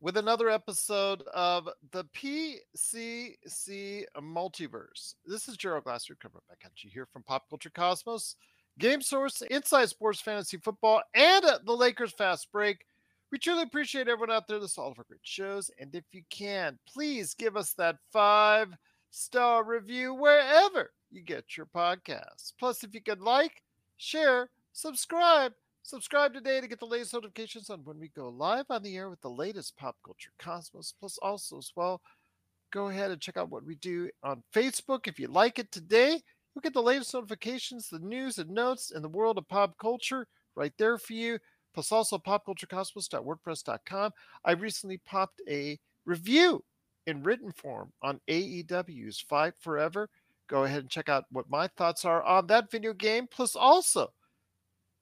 with another episode of the PCC Multiverse. This is Gerald Glasser coming back at you here from Pop Culture Cosmos, Game Source, Inside Sports Fantasy Football, and the Lakers Fast Break. We truly appreciate everyone out there that's all of our great shows. And if you can, please give us that five star review wherever you get your podcasts. Plus, if you could like, share, subscribe, subscribe today to get the latest notifications on when we go live on the air with the latest pop culture cosmos. Plus, also as well, go ahead and check out what we do on Facebook. If you like it today, you'll get the latest notifications, the news and notes in the world of pop culture right there for you plus also popculturecosmos.wordpress.com. I recently popped a review in written form on AEW's Fight Forever. Go ahead and check out what my thoughts are on that video game, plus also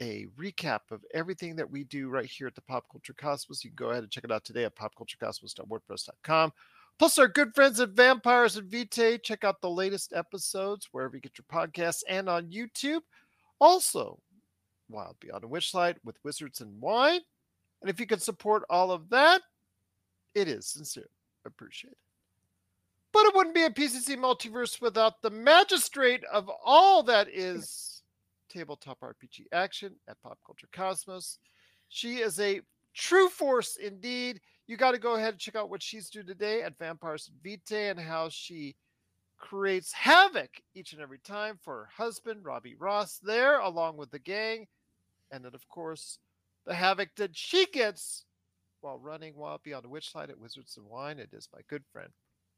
a recap of everything that we do right here at the Pop Culture Cosmos. You can go ahead and check it out today at popculturecosmos.wordpress.com. Plus, our good friends at Vampires and Vitae. Check out the latest episodes wherever you get your podcasts and on YouTube. Also, Wild Beyond a Witchlight with Wizards and Wine. And if you can support all of that, it is sincerely appreciated. But it wouldn't be a PCC multiverse without the magistrate of all that is tabletop RPG action at Pop Culture Cosmos. She is a true force indeed. You got to go ahead and check out what she's doing today at Vampires Vitae and how she creates havoc each and every time for her husband, Robbie Ross, there along with the gang. And then, of course, the havoc that she gets while running Wild Beyond the Witchlight at Wizards and Wine. It is my good friend.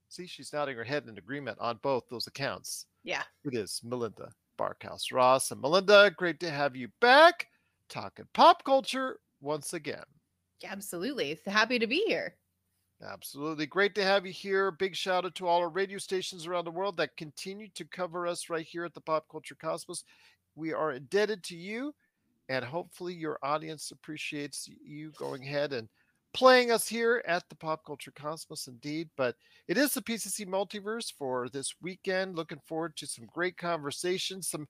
See, she's nodding her head in agreement on both those accounts. Yeah. It is Melinda Barkhouse Ross. And Melinda, great to have you back talking pop culture once again. Absolutely. Happy to be here. Absolutely. Great to have you here. Big shout out to all our radio stations around the world that continue to cover us right here at the Pop Culture Cosmos. We are indebted to you, and hopefully, your audience appreciates you going ahead and playing us here at the Pop Culture Cosmos, indeed. But it is the PCC Multiverse for this weekend. Looking forward to some great conversations, some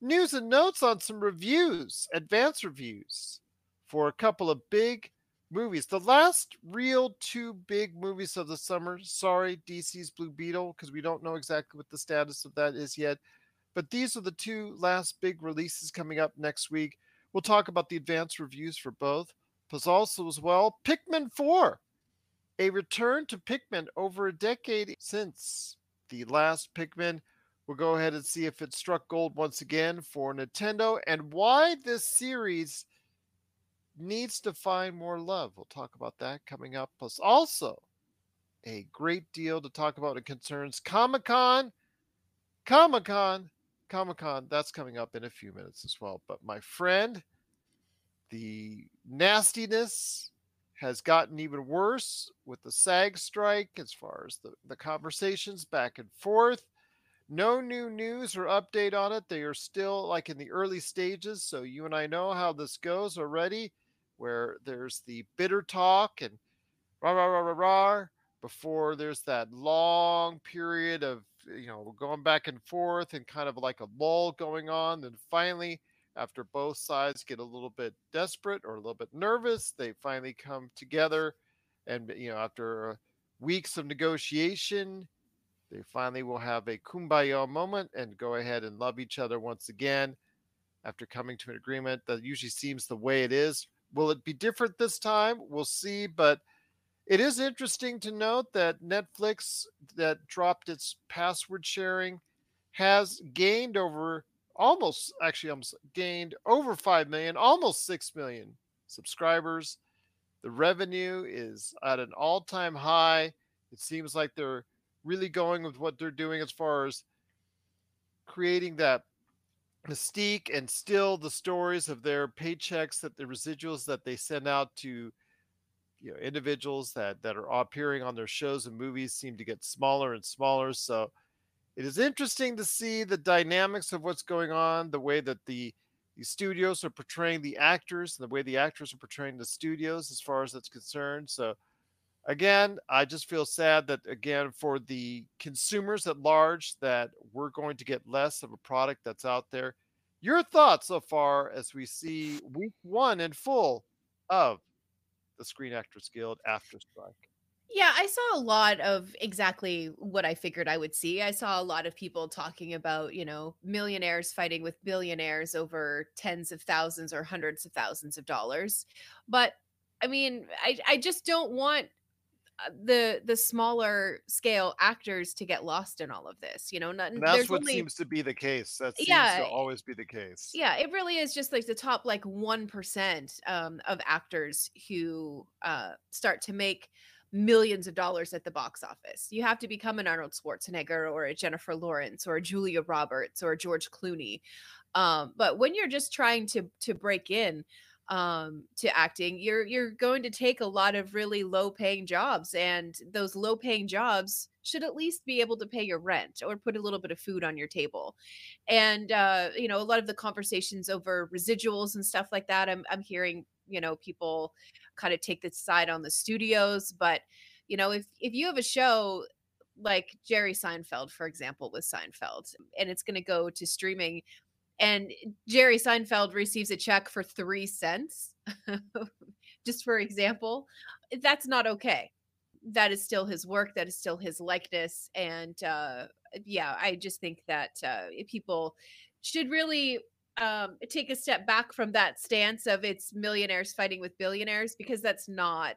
news and notes on some reviews, advanced reviews for a couple of big movies. The last real two big movies of the summer. Sorry, DC's Blue Beetle, because we don't know exactly what the status of that is yet. But these are the two last big releases coming up next week. We'll talk about the advanced reviews for both. Plus, also as well, Pikmin 4, a return to Pikmin over a decade since the last Pikmin. We'll go ahead and see if it struck gold once again for Nintendo and why this series needs to find more love. We'll talk about that coming up. Plus, also a great deal to talk about. It concerns Comic Con. Comic Con. Comic Con. That's coming up in a few minutes as well. But my friend, the nastiness has gotten even worse with the SAG strike as far as the, the conversations back and forth. No new news or update on it. They are still like in the early stages. So you and I know how this goes already where there's the bitter talk and rah rah rah rah rah before there's that long period of you know going back and forth and kind of like a lull going on then finally after both sides get a little bit desperate or a little bit nervous they finally come together and you know after weeks of negotiation they finally will have a kumbaya moment and go ahead and love each other once again after coming to an agreement that usually seems the way it is Will it be different this time? We'll see. But it is interesting to note that Netflix, that dropped its password sharing, has gained over almost, actually, almost gained over 5 million, almost 6 million subscribers. The revenue is at an all time high. It seems like they're really going with what they're doing as far as creating that mystique and still the stories of their paychecks that the residuals that they send out to you know individuals that that are appearing on their shows and movies seem to get smaller and smaller. So it is interesting to see the dynamics of what's going on, the way that the the studios are portraying the actors, and the way the actors are portraying the studios as far as that's concerned. So again, I just feel sad that again for the consumers at large that we're going to get less of a product that's out there. Your thoughts so far as we see week one in full of the Screen Actors Guild AFTRA strike? Yeah, I saw a lot of exactly what I figured I would see. I saw a lot of people talking about, you know, millionaires fighting with billionaires over tens of thousands or hundreds of thousands of dollars. But I mean, I I just don't want uh, the the smaller scale actors to get lost in all of this. You know, not, And that's what only seems to be the case. That seems yeah, to always be the case. yeah, it really is just like the top like 1% um, of actors who uh, start to make millions of dollars at the box office. You have to become an Arnold Schwarzenegger or a Jennifer Lawrence or a Julia Roberts or George Clooney. Um, but when you're just trying to to break in um to acting you're you're going to take a lot of really low paying jobs and those low paying jobs should at least be able to pay your rent or put a little bit of food on your table and uh you know a lot of the conversations over residuals and stuff like that i'm i'm hearing you know people kind of take the side on the studios but you know if if you have a show like Jerry Seinfeld for example with Seinfeld and it's going to go to streaming and Jerry Seinfeld receives a check for 3 cents just for example that's not okay. That is still his work that is still his likeness and uh yeah i just think that uh people should really um take a step back from that stance of it's millionaires fighting with billionaires because that's not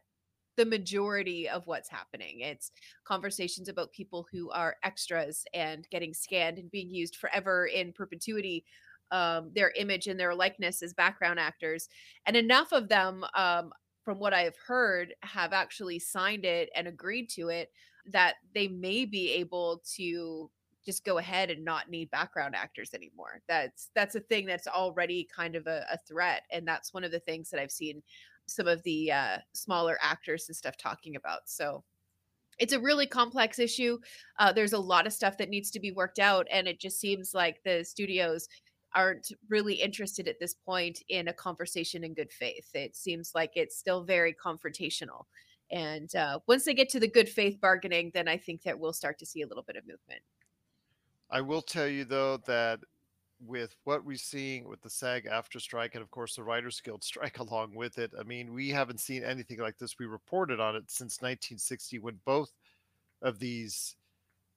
the majority of what's happening. It's conversations about people who are extras and getting scanned and being used forever in perpetuity um their image and their likeness as background actors. And enough of them um from what I've heard, have actually signed it and agreed to it that they may be able to just go ahead and not need background actors anymore. That's that's a thing that's already kind of a, a threat, and that's one of the things that I've seen some of the uh, smaller actors and stuff talking about. So it's a really complex issue. Uh, there's a lot of stuff that needs to be worked out, and it just seems like the studios aren't really interested at this point in a conversation in good faith. It seems like it's still very confrontational. And uh, once they get to the good faith bargaining, then I think that we'll start to see a little bit of movement. I will tell you though that with what we're seeing with the SAG-AFTRA strike and of course the Writers Guild strike along with it, I mean, we haven't seen anything like this. We reported on it since 1960 when both of these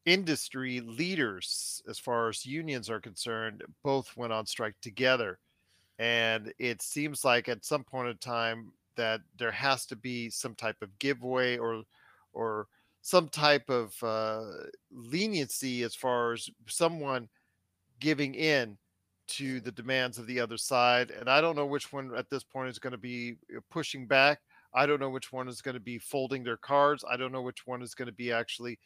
industry leaders, as far as unions are concerned, both went on strike together. And it seems like at some point in time that there has to be some type of giveaway or or some type of uh, leniency as far as someone giving in to the demands of the other side. And I don't know which one at this point is going to be uh, pushing back. I don't know which one is going to be folding their cards. I don't know which one is going to be actually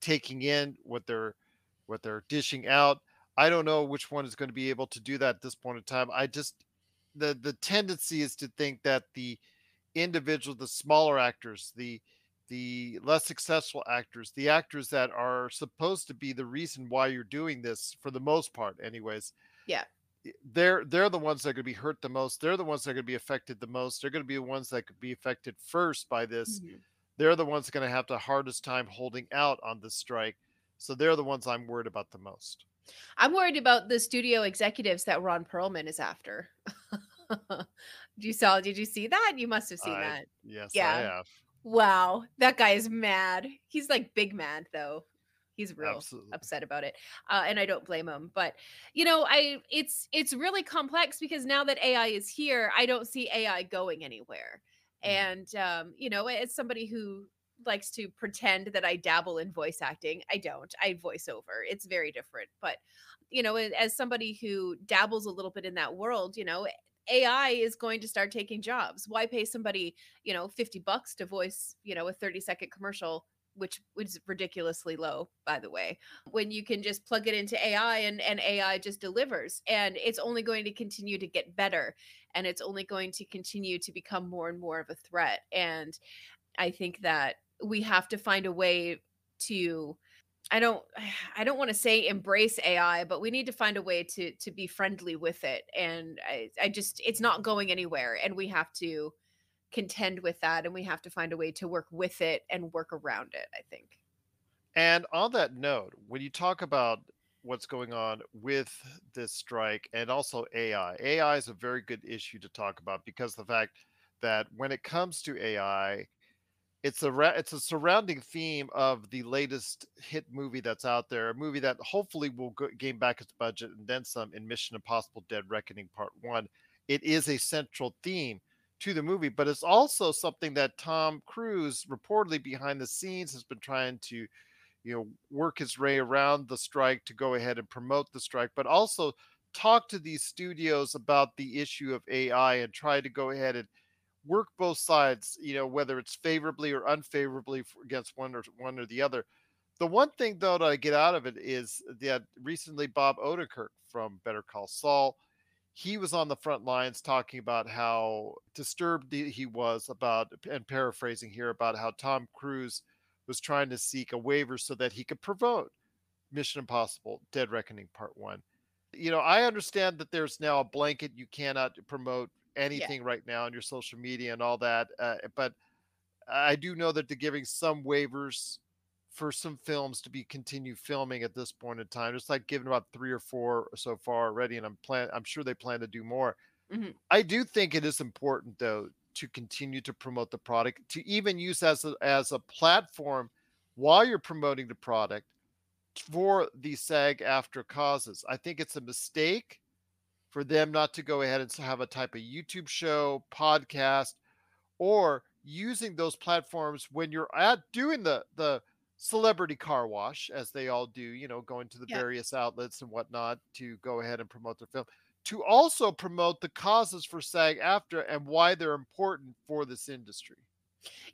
taking in what they're what they're dishing out. I don't know which one is going to be able to do that at this point in time. I just the the tendency is to think that the individual, the smaller actors, the the less successful actors, the actors that are supposed to be the reason why you're doing this for the most part, anyways. Yeah. They're they're the ones that are to be hurt the most. They're the ones that are going to be affected the most. They're going to be the ones that could be affected first by this. Mhm. They're the ones going to have the hardest time holding out on this strike. So they're the ones I'm worried about the most. I'm worried about the studio executives that Ron Perlman is after. Did you saw? Did you see that? You must have seen I that. yes, I Yeah. Wow, that guy is mad. He's like big mad though. He's real Absolutely. upset about it, uh, and I don't blame him. But you know, I it's it's really complex because now that AI is here, I don't see AI going anywhere. Mm. And um, you know, as somebody who likes to pretend that I dabble in voice acting, I don't. I voice over. It's very different. But you know, as somebody who dabbles a little bit in that world, you know, AI is going to start taking jobs. Why pay somebody, you know, 50 bucks to voice, you know, a 30 second commercial which was ridiculously low, by the way, when you can just plug it into AI and, and AI just delivers. And it's only going to continue to get better and it's only going to continue to become more and more of a threat. And I think that we have to find a way to I don't I don't want to say embrace AI, but we need to find a way to to be friendly with it. And I, I just it's not going anywhere and we have to contend with that and we have to find a way to work with it and work around it, I think. And on that note, when you talk about what's going on with this strike and also AI, AI is a very good issue to talk about because the fact that when it comes to AI, it's a it's a surrounding theme of the latest hit movie that's out there, a movie that hopefully will go, gain back its budget and then some in Mission Impossible: Dead Reckoning Part One. It is a central theme to the movie, but it's also something that Tom Cruise reportedly behind the scenes has been trying to, you know, work his way around the strike to go ahead and promote the strike, but also talk to these studios about the issue of AI and try to go ahead and work both sides, you know, whether it's favorably or unfavorably against one or one or the other. The one thing though that I get out of it is that recently Bob Odenkirk from Better Call Saul, he was on the front lines talking about how disturbed he was about and paraphrasing here about how Tom Cruise was trying to seek a waiver so that he could promote Mission Impossible Dead Reckoning Part 1. You know, I understand that there's now a blanket you cannot promote anything yeah. right now on your social media and all that. Uh, but I do know that they're giving some waivers for some films to be continue filming at this point in time. It's like giving about three or four so far already, and I'm plan. I'm sure they plan to do more. Mm-hmm. I do think it is important though to continue to promote the product, to even use as a, as a platform while you're promoting the product for the SAG-AFTRA causes. I think it's a mistake for them not to go ahead and have a type of YouTube show, podcast, or using those platforms when you're at doing the the celebrity car wash, as they all do, you know, going to the yeah. various outlets and whatnot to go ahead and promote their film, to also promote the causes for SAG-AFTRA and why they're important for this industry.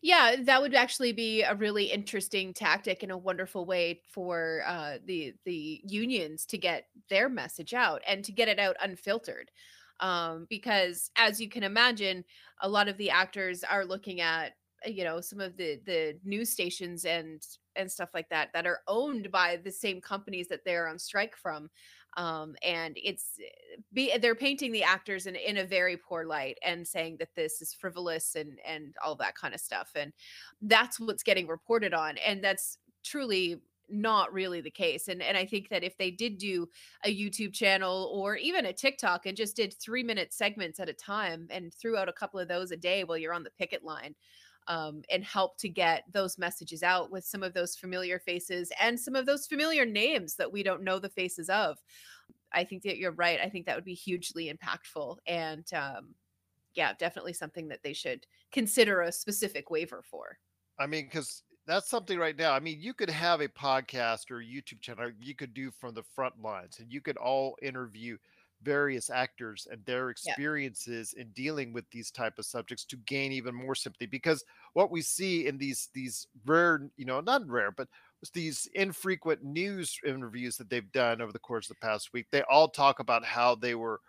Yeah, that would actually be a really interesting tactic and a wonderful way for uh, the the unions to get their message out and to get it out unfiltered. Um, because as you can imagine, a lot of the actors are looking at uh, you know some of the the news stations and and stuff like that that are owned by the same companies that they're on strike from um, and it's eh, be they're painting the actors in, in a very poor light and saying that this is frivolous and and all that kind of stuff and that's what's getting reported on and that's truly not really the case and and I think that if they did do a YouTube channel or even a TikTok and just did 3 minute segments at a time and threw out a couple of those a day while you're on the picket line um, and help to get those messages out with some of those familiar faces and some of those familiar names that we don't know the faces of. I think that you're right. I think that would be hugely impactful. And um, yeah, definitely something that they should consider a specific waiver for. I mean, because that's something right now. I mean, you could have a podcast or YouTube channel you could do from the front lines and you could all interview various actors and their experiences yeah. in dealing with these type of subjects to gain even more sympathy because what we see in these these rare you know not rare but these infrequent news interviews that they've done over the course of the past week they all talk about how they were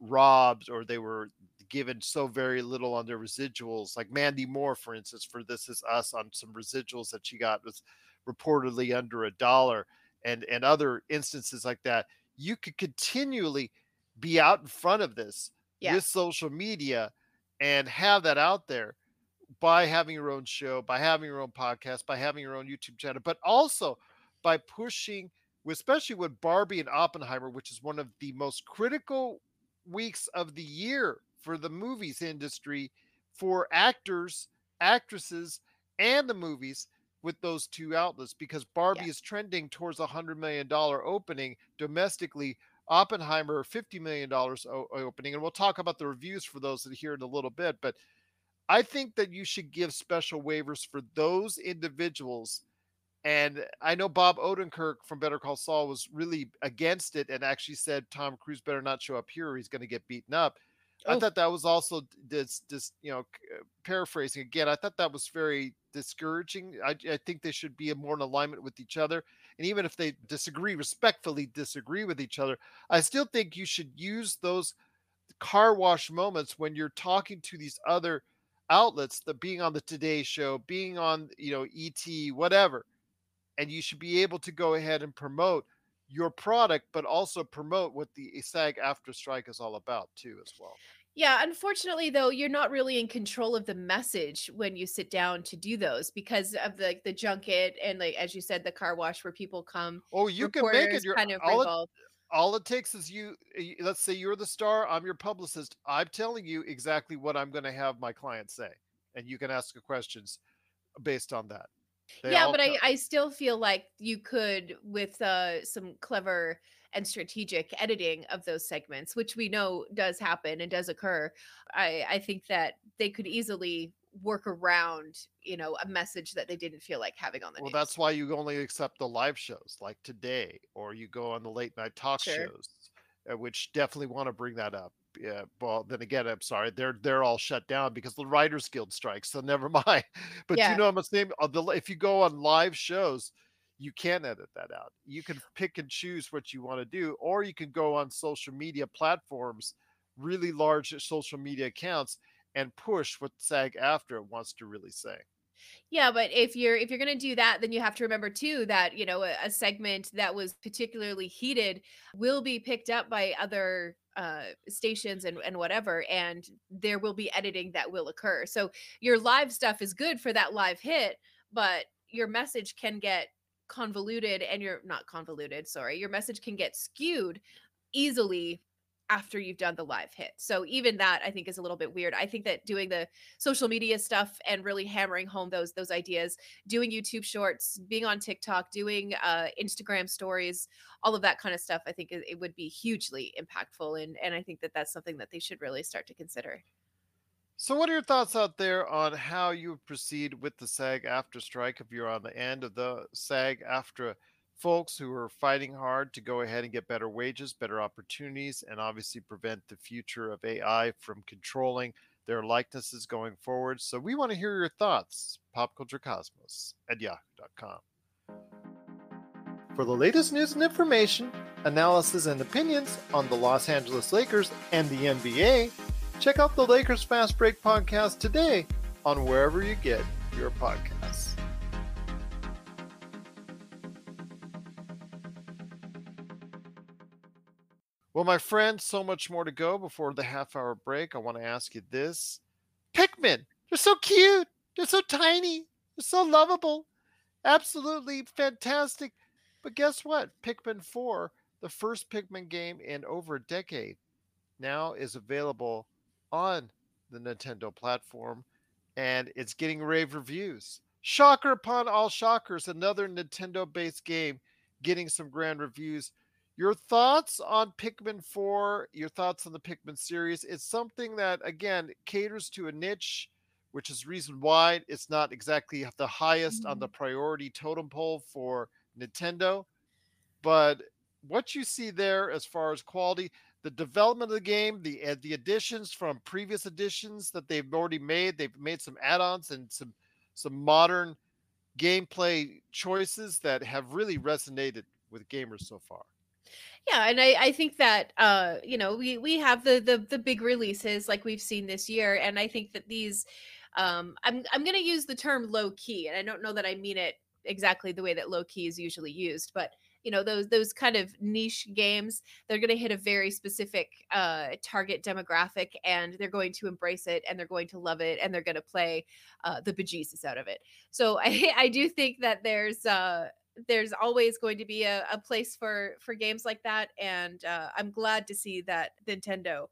robbed or they were given so very little on their residuals like mandy moore for instance for this is us on some residuals that she got was reportedly under a dollar and and other instances like that you could continually be out in front of this yeah. with social media and have that out there by having your own show, by having your own podcast, by having your own YouTube channel, but also by pushing, especially with Barbie and Oppenheimer, which is one of the most critical weeks of the year for the movies industry, for actors, actresses, and the movies with those two outlets because Barbie yeah. is trending towards a hundred million dollar opening domestically Oppenheimer, $50 million opening. And we'll talk about the reviews for those that here in a little bit. But I think that you should give special waivers for those individuals. And I know Bob Odenkirk from Better Call Saul was really against it and actually said Tom Cruise better not show up here or he's going to get beaten up. I Oh. thought that was also this this you know uh, paraphrasing again. I thought that was very discouraging. I, I think they should be more in alignment with each other, and even if they disagree, respectfully disagree with each other, I still think you should use those car wash moments when you're talking to these other outlets, the being on the Today Show, being on you know ET, whatever, and you should be able to go ahead and promote your product, but also promote what the SAG-AFTRA strike is all about too, as well. Yeah, unfortunately though, you're not really in control of the message when you sit down to do those because of the the junket and like as you said, the car wash where people come. Oh, you can make it your kind of all it, all it takes is you let's say you're the star, I'm your publicist. I'm telling you exactly what I'm going to have my client say, and you can ask the questions based on that. They yeah, but I, I still feel like you could with uh, some clever and strategic editing of those segments, which we know does happen and does occur. I, I think that they could easily work around, you know, a message that they didn't feel like having on the well, news. that's why you only accept the live shows like today, or you go on the late night talk Sure. shows, uh, which definitely want to bring that up. Yeah, well, then again, I'm sorry, they're they're all shut down because the Writers Guild strikes. So never mind. But Yeah. you know, I'm saying uh, if you go on live shows, you can edit that out. You can pick and choose what you want to do, or you can go on social media platforms, really large social media accounts, and push what SAG-AFTRA wants to really say. Yeah, but if you're if you're gonna do that, then you have to remember too that you know a, a segment that was particularly heated will be picked up by other uh, stations and and whatever, and there will be editing that will occur. So your live stuff is good for that live hit, but your message can get convoluted, and you're not convoluted. Sorry, your message can get skewed easily after you've done the live hit. So even that I think is a little bit weird. I think that doing the social media stuff and really hammering home those those ideas, doing YouTube shorts, being on TikTok, doing uh Instagram stories, all of that kind of stuff, I think it, it would be hugely impactful and and I think that that's something that they should really start to consider. So, what are your thoughts out there on how you proceed with the SAG-AFTRA strike if you're on the end of the SAG-AFTRA folks who are fighting hard to go ahead and get better wages, better opportunities, and obviously prevent the future of AI from controlling their likenesses going forward? So, we want to hear your thoughts. Popculturecosmos at yahoo.com. For the latest news and information, analysis and opinions on the Los Angeles Lakers and the NBA, check out the Lakers Fast Break podcast today on wherever you get your podcasts. Well, my friend, so much more to go before the half hour break. I want to ask you this Pikmin, they're so cute, they're so tiny, they're so lovable, absolutely fantastic. But guess what? Pikmin 4, the first Pikmin game in over a decade, now is available on the Nintendo platform and it's getting rave reviews. Shocker upon all shockers, another Nintendo based game getting some grand reviews. Your thoughts on Pikmin 4, your thoughts on the Pikmin series. It's something that, again, caters to a niche, which is reason why it's not exactly the highest on the mm-hmm. priority totem pole for Nintendo. But what you see there as far as quality, the development of the game, the uh, the additions from previous editions that they've already made, they've made some add-ons and some some modern gameplay choices that have really resonated with gamers so far. Yeah, and I, I think that uh, you know, we we have the the the big releases like we've seen this year, and I think that these um I'm I'm gonna use the term low key, and I don't know that I mean it exactly the way that low key is usually used, but you know those those kind of niche games they're going to hit a very specific uh target demographic and they're going to embrace it and they're going to love it and they're going to play uh the bejesus out of it. So i i do think that there's uh there's always going to be a, a place for for games like that and uh, i'm glad to see that nintendo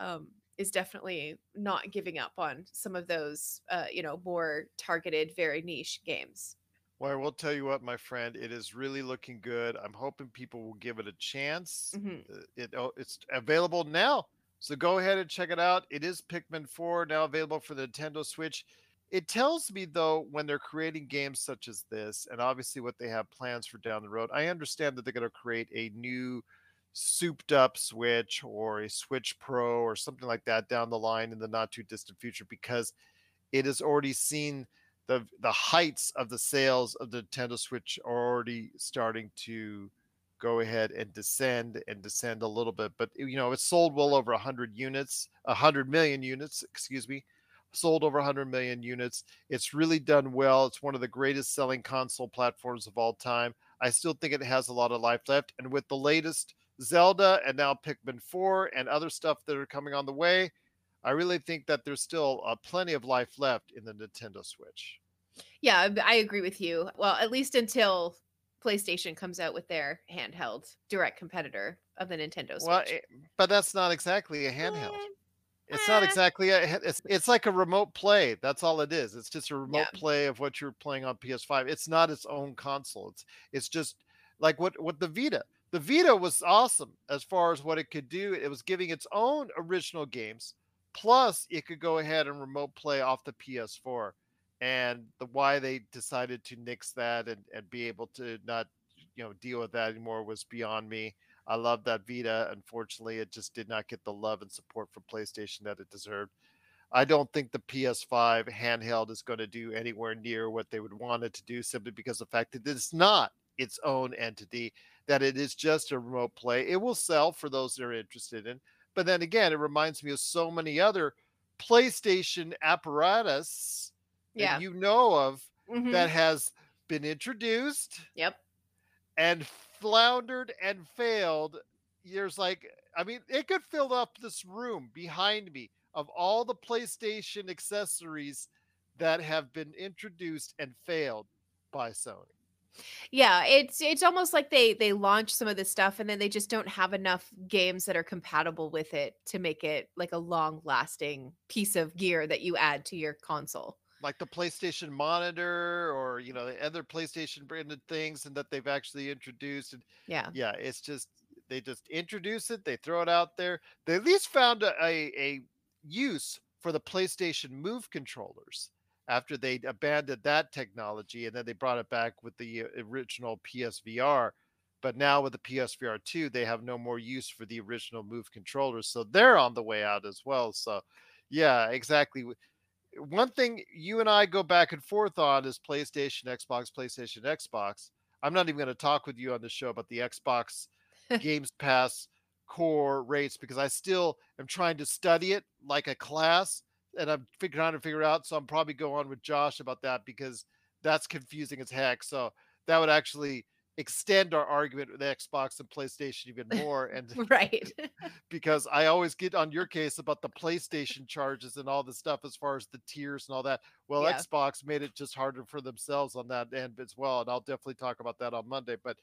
um, is definitely not giving up on some of those uh, you know more targeted very niche games Well, I will tell you what, my friend, it is really looking good. I'm hoping people will give it a chance. Mhm. Uh, It oh, it's available now, so go ahead and check it out. It is Pikmin 4 now available for the Nintendo Switch. It tells me though when they're creating games such as this, and obviously what they have plans for down the road. I understand that they're going to create a new souped up Switch or a Switch Pro or something like that down the line in the not too distant future because it has already seen the the heights of the sales of the Nintendo Switch are already starting to go ahead and descend and descend a little bit. But you know, it's sold well over 100 units, 100 million units, excuse me, sold over 100 million units. It's really done well. It's one of the greatest selling console platforms of all time. I still think it has a lot of life left. And with the latest Zelda and now Pikmin 4 and other stuff that are coming on the way, I really think that there's still uh, plenty of life left in the Nintendo Switch. Yeah, I agree with you. Well, at least until PlayStation comes out with their handheld direct competitor of the Nintendo Switch. Well, it, but that's not exactly a handheld. Eh, it's not eh. exactly a, it's it's like a remote play. That's all it is. It's just a remote yeah. play of what you're playing on PS5. It's not its own console. It's it's just like what what the Vita. The Vita was awesome as far as what it could do. It was giving its own original games, plus it could go ahead and remote play off the PS4 and the why they decided to nix that and, and be able to not you know deal with that anymore was beyond me. I love that vita. Unfortunately it just did not get the love and support from playstation that it deserved. I don't think the ps5 handheld is going to do anywhere near what they would want it to do simply because the fact that it's not its own entity that it is just a remote play. It will sell for those that are interested in but then again it reminds me of so many other playstation apparatus yeah. you know of mm-hmm. that has been introduced. Yep. And floundered and failed. There's like, I mean, it could fill up this room behind me of all the PlayStation accessories that have been introduced and failed by Sony. Yeah, it's it's almost like they they launch some of this stuff and then they just don't have enough games that are compatible with it to make it like a long lasting piece of gear that you add to your console like the PlayStation Monitor or you know the other PlayStation branded things, and that they've actually introduced. And yeah, yeah, it's just they just introduce it, they throw it out there. They at least found a, a, a use for the PlayStation Move controllers after they abandoned that technology, and then they brought it back with the uh, original PSVR. But now with the PSVR 2, they have no more use for the original Move controllers, so they're on the way out as well. So, yeah, exactly one thing you and I go back and forth on is PlayStation, Xbox, PlayStation, Xbox. I'm not even going to talk with you on the show about the Xbox Games Pass core rates because I still am trying to study it like a class and I'm figuring trying to figure out. So I'm probably go on with Josh about that because that's confusing as heck. So that would actually extend our argument with Xbox and PlayStation even more. And right, because I always get on your case about the PlayStation charges and all the stuff as far as the tiers and all that. Well, yeah. Xbox made it just harder for themselves on that end as well, and I'll definitely talk about that on Monday. But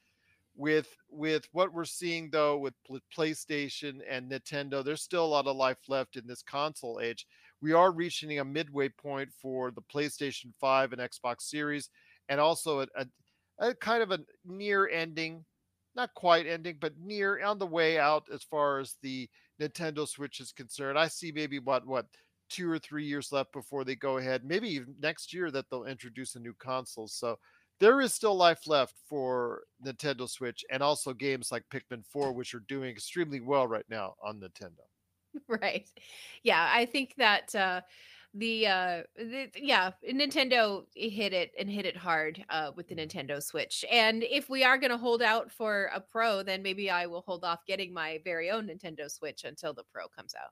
with with what we're seeing though with PlayStation and Nintendo, there's still a lot of life left in this console age. We are reaching a midway point for the PlayStation 5 and Xbox Series, and also a, a a kind of a near ending, not quite ending, but near on the way out as far as the Nintendo Switch is concerned. I see maybe what what two or three years left before they go ahead. Maybe even next year that they'll introduce a new console. So there is still life left for Nintendo Switch and also games like Pikmin 4, which are doing extremely well right now on Nintendo. Right. Yeah, I think that uh the uh the, yeah nintendo hit it and hit it hard uh with the nintendo switch and if we are going to hold out for a pro then maybe i will hold off getting my very own nintendo switch until the pro comes out.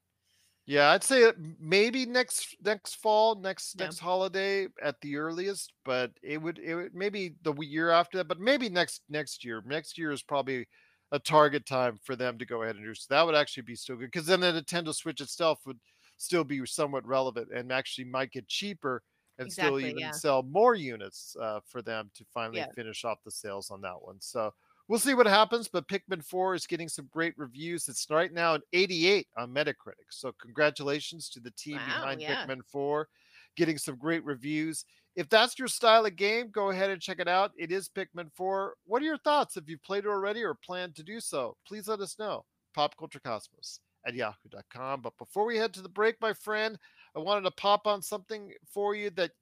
Yeah i'd say maybe next next fall next next holiday at the earliest but it would it would maybe the year after that but maybe next next year. Next year is probably a target time for them to go ahead and do so that would actually be still good because then the nintendo switch itself would still be somewhat relevant and actually might get cheaper and exactly, still even yeah. sell more units uh, for them to finally yeah. finish off the sales on that one. So we'll see what happens. But Pikmin 4 is getting some great reviews. It's right now an 88 on Metacritic. So congratulations to the team wow, behind yeah. Pikmin 4, getting some great reviews. If that's your style of game, go ahead and check it out. It is Pikmin 4. What are your thoughts? If you've played it already or plan to do so, please let us know. Pop Culture Cosmos at yahoo.com. But before we head to the break, my friend, I wanted to pop on something for you that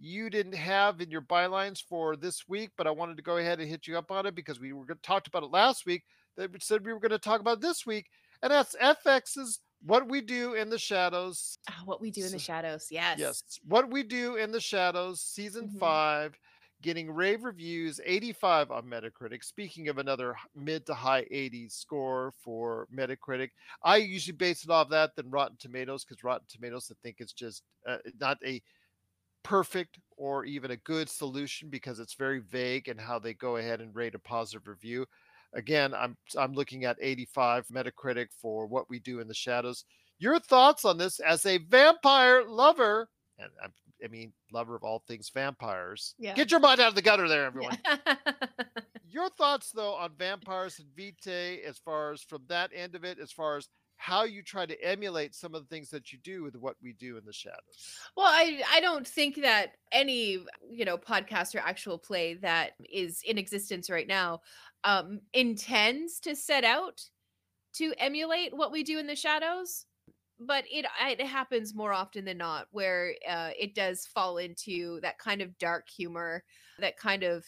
you didn't have in your bylines for this week, but I wanted to go ahead and hit you up on it because we were talked about it last week that said we were going to talk about this week, and that's FX's What We Do in the Shadows. Oh, what we do in the shadows. Yes. Yes, What We Do in the Shadows, season Mhm. five, getting rave reviews, 85 on Metacritic. Speaking of another mid to high 80s score for Metacritic, I usually base it off that than Rotten Tomatoes because Rotten Tomatoes, I think, it's just uh, not a perfect or even a good solution because it's very vague in how they go ahead and rate a positive review. Again, I'm I'm looking at 85 Metacritic for what we do in the shadows. Your thoughts on this as a vampire lover, and I'm, I mean lover of all things vampires. Yeah. Get your mind out of the gutter there, everyone. Yeah. Your thoughts though on vampires and Vitae as far as from that end of it, as far as how you try to emulate some of the things that you do with what we do in the shadows. Well, I I don't think that any you know podcast or actual play that is in existence right now um, intends to set out to emulate what we do in the shadows. But it it happens more often than not where uh, it does fall into that kind of dark humor, that kind of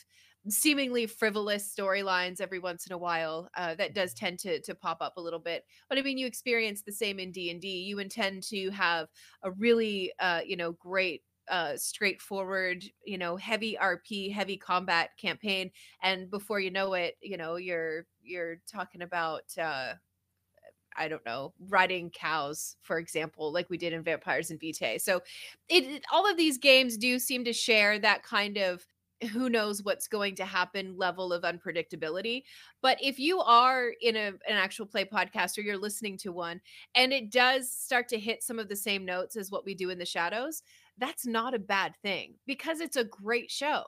seemingly frivolous storylines every once in a while. Uh, that does tend to to pop up a little bit. But I mean, you experience the same in D and D. You intend to have a really uh you know great uh straightforward you know heavy rp heavy combat campaign and before you know it you know you're you're talking about uh I don't know, riding cows, for example, like we did in Vampires and Vitae. So it, it- all of these games do seem to share that kind of who knows what's going to happen level of unpredictability. But if you are in a, an actual play podcast or you're listening to one and it does start to hit some of the same notes as what we do in the shadows, that's not a bad thing because it's a great show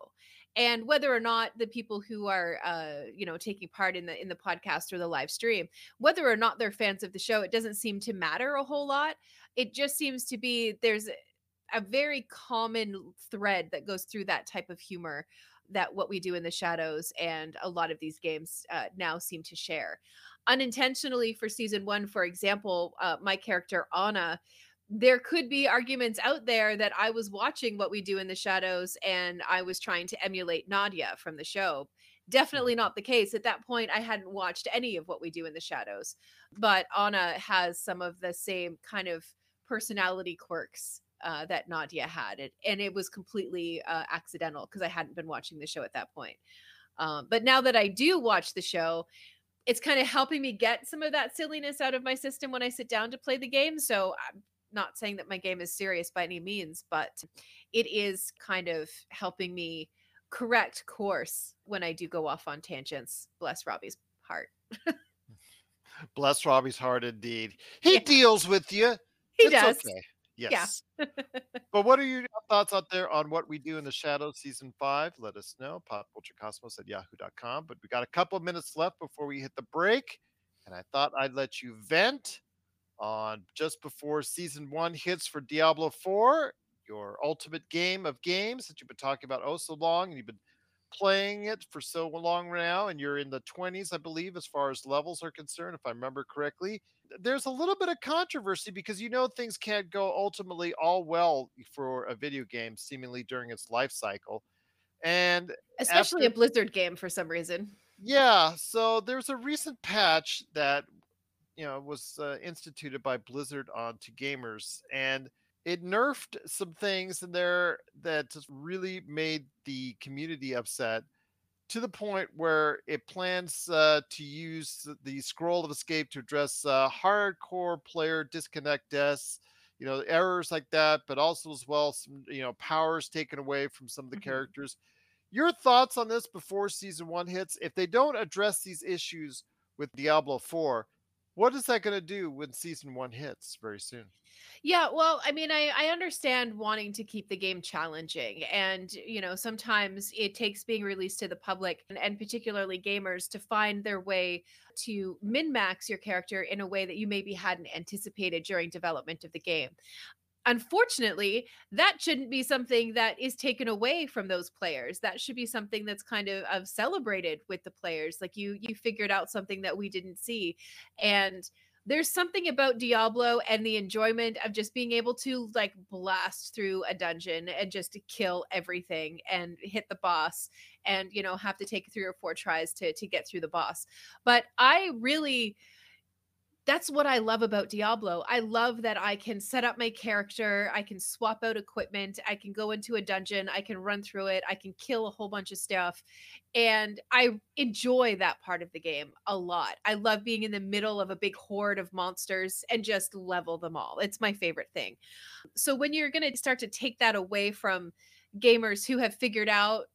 and whether or not the people who are uh you know taking part in the in the podcast or the live stream whether or not they're fans of the show it doesn't seem to matter a whole lot. It just seems to be there's a- very common thread that goes through that type of humor that what we do in the shadows and a lot of these games uh, now seem to share. Unintentionally for season one for example uh, my character anna there could be arguments out there that I was watching what we do in the shadows and I was trying to emulate Nadia from the show. Definitely not the case. At that point, I hadn't watched any of what we do in the shadows, but Anna has some of the same kind of personality quirks uh, that Nadia had, it, and it was completely uh, accidental because I hadn't been watching the show at that point. Um, but now that I do watch the show, it's kind of helping me get some of that silliness out of my system when I sit down to play the game. So I'm not saying that my game is serious by any means, but it is kind of helping me correct course when I do go off on tangents. Bless Robbie's heart. Bless Robbie's heart indeed. He Yeah. deals with you. He It's does. okay. Yes. but what are your thoughts out there on what we do in the shadows season five? Let us know. Popculturecosmos at yahoo.com. But we got a couple of minutes left before we hit the break. And I thought I'd let you vent on just before season one hits for Diablo 4, your ultimate game of games that you've been talking about oh so long, and you've been playing it for so long now, and you're in the 20s, I believe, as far as levels are concerned, if I remember correctly. There's a little bit of controversy because you know things can't go ultimately all well for a video game, seemingly during its life cycle. And Especially After- a Blizzard game for some reason. yeah, so there's a recent patch that you know was uh, instituted by Blizzard onto gamers, and it nerfed some things in there that just really made the community upset to the point where it plans uh, to use the scroll of escape to address uh, hardcore player disconnect deaths you know errors like that but also as well some you know powers taken away from some of the Mhm. characters your thoughts on this before season one hits if they don't address these issues with diablo 4 what is that going to do when season one hits very soon Yeah, well, I mean, I I understand wanting to keep the game challenging, and you know, sometimes it takes being released to the public and, and particularly gamers to find their way to min max your character in a way that you maybe hadn't anticipated during development of the game. Unfortunately, that shouldn't be something that is taken away from those players. That should be something that's kind of, of celebrated with the players. Like you, you figured out something that we didn't see, and there's something about Diablo and the enjoyment of just being able to like blast through a dungeon and just to kill everything and hit the boss and you know have to take three or four tries to to get through the boss. But I really that's what I love about Diablo. I love that I can set up my character, I can swap out equipment, I can go into a dungeon, I can run through it, I can kill a whole bunch of stuff. And I enjoy that part of the game a lot. I love being in the middle of a big horde of monsters and just level them all. It's my favorite thing. So when you're going to start to take that away from gamers who have figured out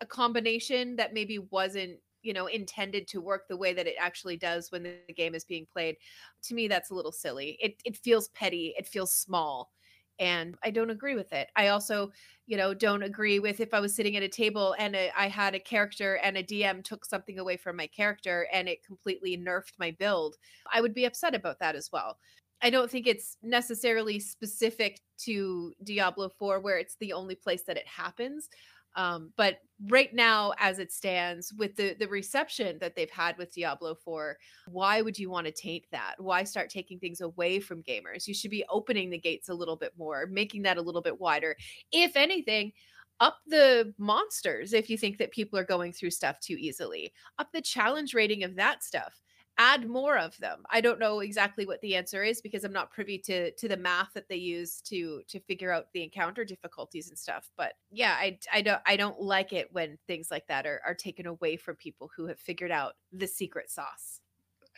a combination that maybe wasn't you know intended to work the way that it actually does when the game is being played to me that's a little silly it it feels petty it feels small and I don't agree with it. I also, you know, don't agree with if I was sitting at a table and a, I had a character and a DM took something away from my character and it completely nerfed my build. I would be upset about that as well. I don't think it's necessarily specific to Diablo 4 where it's the only place that it happens. Um, but right now, as it stands, with the the reception that they've had with Diablo 4, why would you want to taint that? Why start taking things away from gamers? You should be opening the gates a little bit more, making that a little bit wider. If anything, up the monsters if you think that people are going through stuff too easily. Up the challenge rating of that stuff add more of them. I don't know exactly what the answer is because i'm not privy to to the math that they use to to figure out the encounter difficulties and stuff but yeah i i don't i don't like it when things like that are, are taken away from people who have figured out the secret sauce.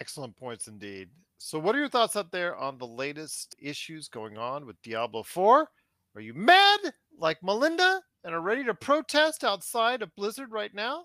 Excellent points indeed. So what are your thoughts out there on the latest issues going on with diablo 4 are you mad like melinda and are ready to protest outside of blizzard right now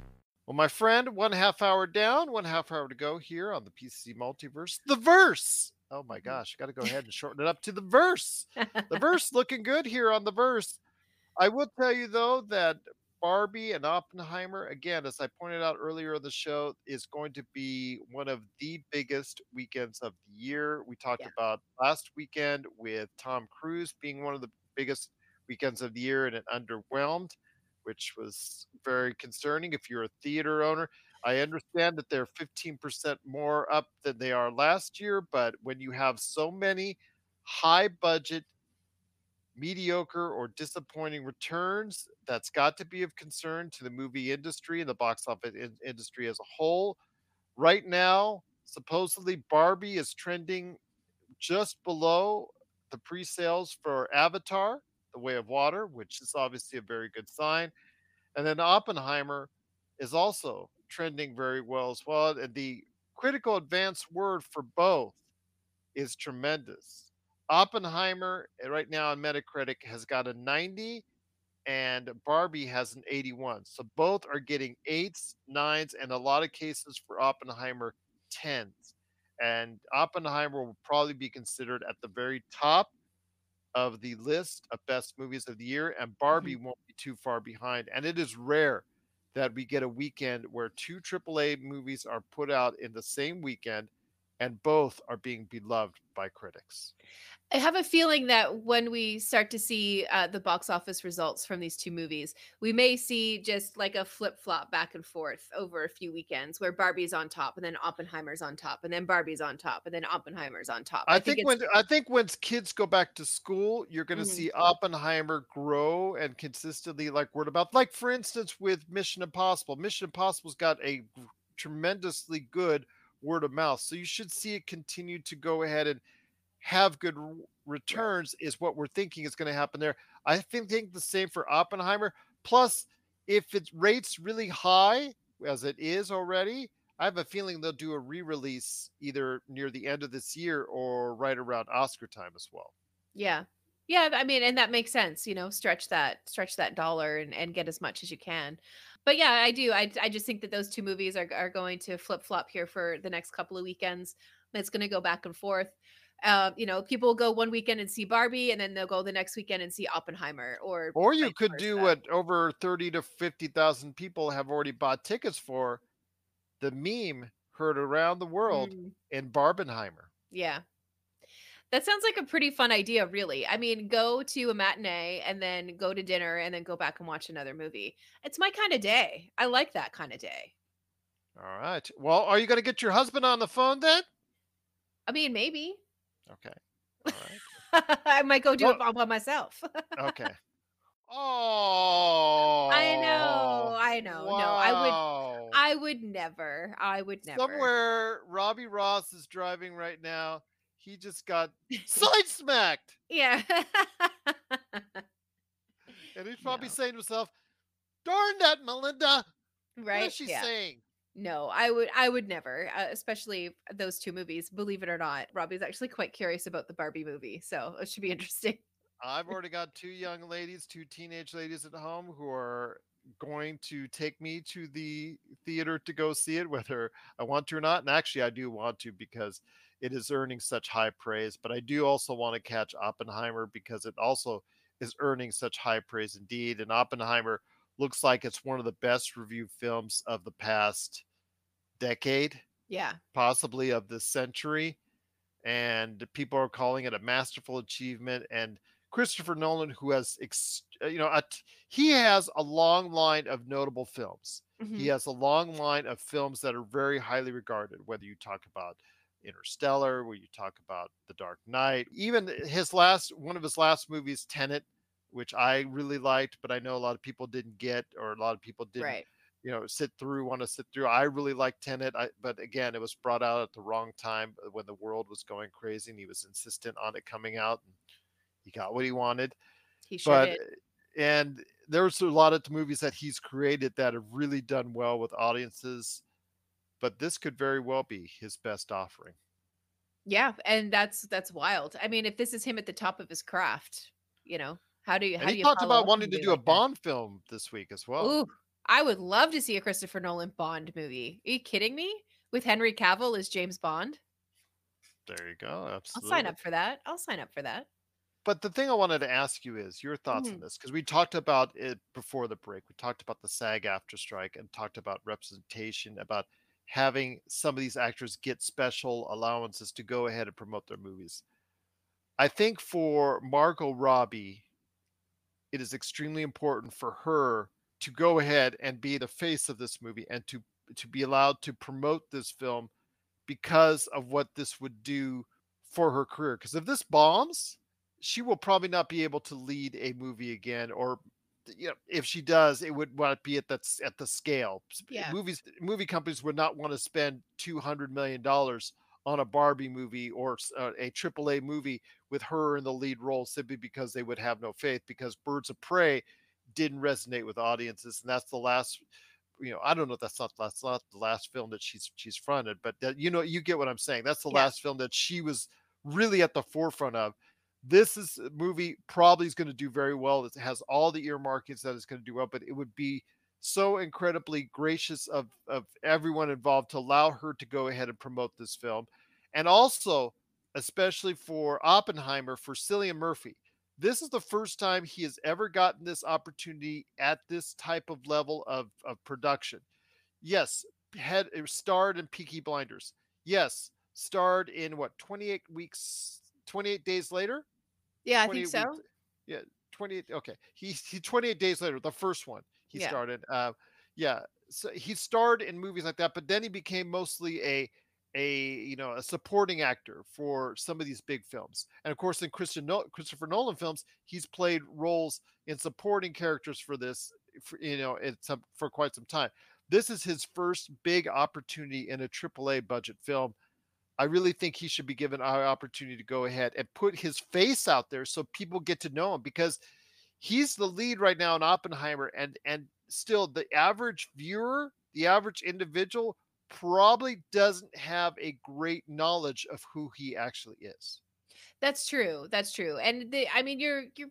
Well, my friend, one half hour down, one half hour to go here on the PC Multiverse. The verse. Oh my mm-hmm. gosh, I got to go ahead and shorten it up to the verse. The verse looking good here on the verse. I will tell you though that Barbie and Oppenheimer, again, as I pointed out earlier in the show, is going to be one of the biggest weekends of the year. We talked yeah. about last weekend with Tom Cruise being one of the biggest weekends of the year, and it underwhelmed which was very concerning if you're a theater owner. I understand that they're 15% more up than they are last year, but when you have so many high budget, mediocre, or disappointing returns, that's got to be of concern to the movie industry and the box office in- industry as a whole. Right now, supposedly Barbie is trending just below the pre sales for Avatar the Way of Water, which is obviously a very good sign. And then Oppenheimer is also trending very well as well. And the critical advance word for both is tremendous. Oppenheimer eh, right now on Metacritic has got a 90 and Barbie has an 81. So both are getting eights, nines, and a lot of cases for Oppenheimer, tens. And Oppenheimer will probably be considered at the very top of the list of best movies of the year, and Barbie mm-hmm. won't be too far behind. And it is rare that we get a weekend where two AAA movies are put out in the same weekend and both are being beloved by critics. I have a feeling that when we start to see uh, the box office results from these two movies, we may see just like a flip flop back and forth over a few weekends where Barbie's on top and then Oppenheimer's on top and then Barbie's on top and then Oppenheimer's on top. I, I think, think when I think when kids go back to school, you're going to mm-hmm. see Oppenheimer grow and consistently like word about like for instance with Mission Impossible. Mission Impossible's got a tremendously good word of mouth. So you should see it continue to go ahead and have good returns is what we're thinking is going to happen there. I think, think the same for Oppenheimer. Plus, if it rates really high as it is already, I have a feeling they'll do a re-release either near the end of this year or right around Oscar time as well. Yeah. Yeah, I mean, and that makes sense, you know, stretch that stretch that dollar and, and get as much as you can. But yeah, I do. I, I just think that those two movies are, are going to flip flop here for the next couple of weekends It's going to go back and forth. Uh, you know, people will go one weekend and see Barbie, and then they'll go the next weekend and see Oppenheimer, or Or you could do what over 30 to 50,000 people have already bought tickets for the meme heard around the world Mm, in Barbenheimer. yeah. That sounds like a pretty fun idea, really. I mean, go to a matinee and then go to dinner and then go back and watch another movie. It's my kind of day. I like that kind of day. All right. Well, are you going to get your husband on the phone then? I mean, maybe Okay. All right. I might go do Well- it all by myself. Okay. Oh. I know, oh, I know. No, I would- I would never. I would never. Somewhere Robbie Ross is driving right now. He just got side smacked. Yeah. And he's probably No. saying to himself, Darn that, Melinda. right. What is she yeah. saying? No, I would I would never, uh, especially those two movies. Believe it or not, Robbie's actually quite curious about the Barbie movie, so it should be interesting. I've already got two young ladies, two teenage ladies at home who are going to take me to the theater to go see it, whether I want to or not. And actually, I do want to because it is earning such high praise. But I do also want to catch Oppenheimer because it also is earning such high praise indeed. And Oppenheimer looks like it's one of the best reviewed films of the past decade Yeah. possibly of this century. And people are calling it a masterful achievement. And Christopher Nolan, who has, ex- uh, you know, a he has a long line of notable films. Mhm. He has a long line of films that are very highly regarded, whether you talk about Interstellar, where you talk about The Dark Knight, even his last one of his last movies, Tenet, which I really liked, but I know a lot of people didn't get, or a lot of people didn't Right. you know sit through want to sit through i really liked tenet I, but again it was brought out at the wrong time uh, when the world was going crazy and he was insistent on it coming out and he got what he wanted He sure but did. and there's a lot of movies that he's created that have really done well with audiences but this could very well be his best offering Yeah, and that's that's wild. I mean, if this is him at the top of his craft, you know, how do you how and do he you talked about wanting to do a like that? bond film this week as well Ooh, I would love to see a Christopher Nolan Bond movie. Are you kidding me? With Henry Cavill as James Bond? there you go Absolutely. I'll sign up for that. I'll sign up for that. but the thing I wanted to ask you is your thoughts on Mhm. this because we talked about it before the break. We talked about the SAG-AFTRA strike and talked about representation, about having some of these actors get special allowances to go ahead and promote their movies. I think for Margot Robbie, it is extremely important for her to go ahead and be the face of this movie and to to be allowed to promote this film because of what this would do for her career. Because if this bombs, she will probably not be able to lead a movie again or you know if she does it would not be at that at the scale Yeah. movies movie companies would not want to spend 200 million dollars on a barbie movie or uh, a triple a movie with her in the lead role simply because they would have no faith because birds of prey didn't resonate with audiences and that's the last you know i don't know if that's not that's not the last film that she's she's fronted but that you know you get what i'm saying that's the Yeah. last film that she was really at the forefront of this is a movie probably is going to do very well. It has all the earmarkings that it's going to do well, but it would be so incredibly gracious of of everyone involved to allow her to go ahead and promote this film, and also especially for Oppenheimer for Cillian Murphy. This is the first time he has ever gotten this opportunity at this type of level of of production. Yes, had starred in Peaky Blinders. Yes, starred in what 28 weeks, 28 days later. Yeah, I think so. weeks- Yeah, 28. Okay. He, he 28 days later, the first one he Yeah. started. Uh, yeah. So he starred in movies like that, but then he became mostly a a you know a supporting actor for some of these big films. And of course, in Christian Nol- Christopher Nolan films, he's played roles in supporting characters for this. For, you know, it's for quite some time. This is his first big opportunity in a AAA budget film. I really think he should be given an opportunity to go ahead and put his face out there so people get to know him because he's the lead right now in Oppenheimer and and still the average viewer, the average individual probably doesn't have a great knowledge of who he actually is. That's true. That's true. And the I mean you're you're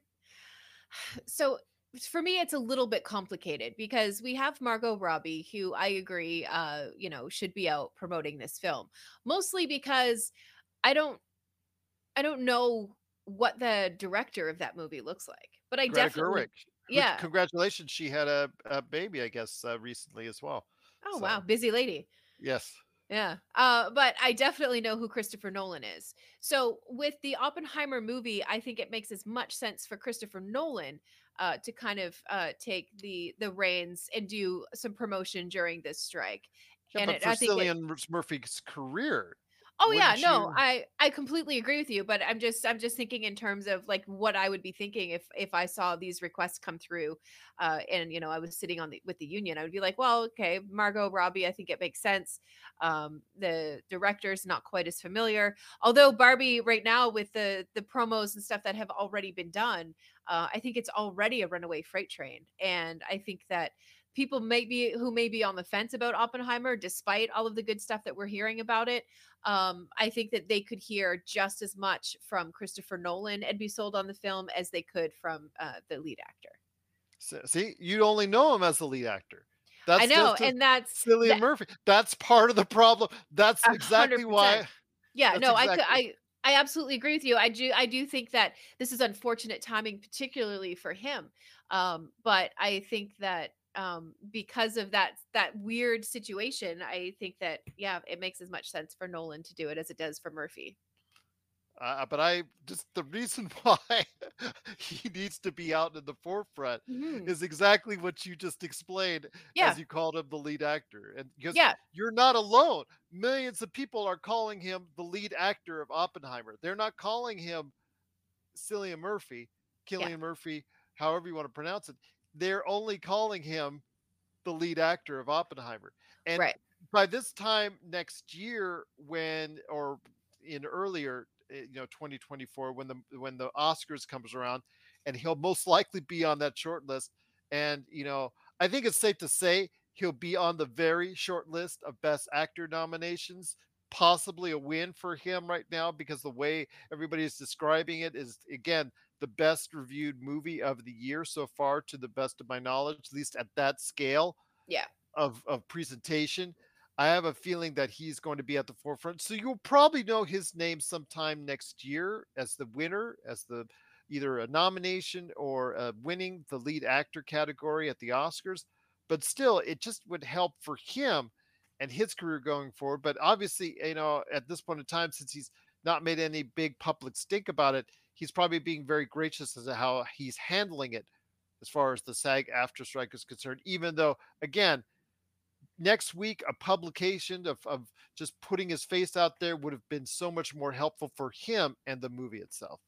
so for me it's a little bit complicated because we have Margot Robbie who I agree uh you know should be out promoting this film mostly because I don't I don't know what the director of that movie looks like but I Greta definitely Gerwig. Yeah congratulations, she had a, a baby, I guess, uh, recently as well. oh So wow busy lady yes, Yeah. Uh, but I definitely know who Christopher Nolan is. So with the Oppenheimer movie, I think it makes as much sense for Christopher Nolan uh, to kind of uh, take the the reins and do some promotion during this strike. yeah, And but it, for it, Cillian Mur- Murphy's career, Oh yeah, wouldn't no, you? I I completely agree with you, but I'm just I'm just thinking in terms of like what I would be thinking if if I saw these requests come through, uh, and you know I was sitting on the with the union, I would be like, well, okay, Margot Robbie, I think it makes sense. Um, the director's not quite as familiar, although Barbie right now with the the promos and stuff that have already been done, uh, I think it's already a runaway freight train, and I think that people may be who may be on the fence about Oppenheimer, despite all of the good stuff that we're hearing about it um, I think that they could hear just as much from Christopher Nolan and be sold on the film as they could from uh, the lead actor. See, you only know him as the lead actor. I That's know, just and that's Cillian that, Murphy. That's part of the problem. That's exactly why. percent. Yeah, no, I could. I, I absolutely agree with you. I do, I do think that this is unfortunate timing, particularly for him. Um, but I think that um because of that that weird situation i think that yeah it makes as much sense for nolan to do it as it does for murphy Uh, but I just the reason why he needs to be out in the forefront Mhm. is exactly what you just explained yeah as you called him the lead actor. And because yeah you're not alone, millions of people are calling him the lead actor of Oppenheimer. They're not calling him Cillian Murphy, yeah Murphy, however you want to pronounce it. They're only calling him the lead actor of Oppenheimer. And right by this time next year, when or in earlier, eh, you know, 2024, when the when the Oscars comes around, and he'll most likely be on that short list. And you know, I think it's safe to say he'll be on the very short list of Best Actor nominations. Possibly a win for him right now because the way everybody is describing it is again the best reviewed movie of the year so far, to the best of my knowledge, at least at that scale yeah of of presentation. I have a feeling that he's going to be at the forefront. So you'll probably know his name sometime next year as the winner, as the either a nomination or uh, winning the lead actor category at the Oscars. But still, it just would help for him and his career going forward. But obviously, you know, at this point in time, since he's not made any big public stink about it, he's probably being very gracious as to how he's handling it as far as the SAG-AFTRA strike is concerned, even though, again, next week a publication of, of just putting his face out there would have been so much more helpful for him and the movie itself.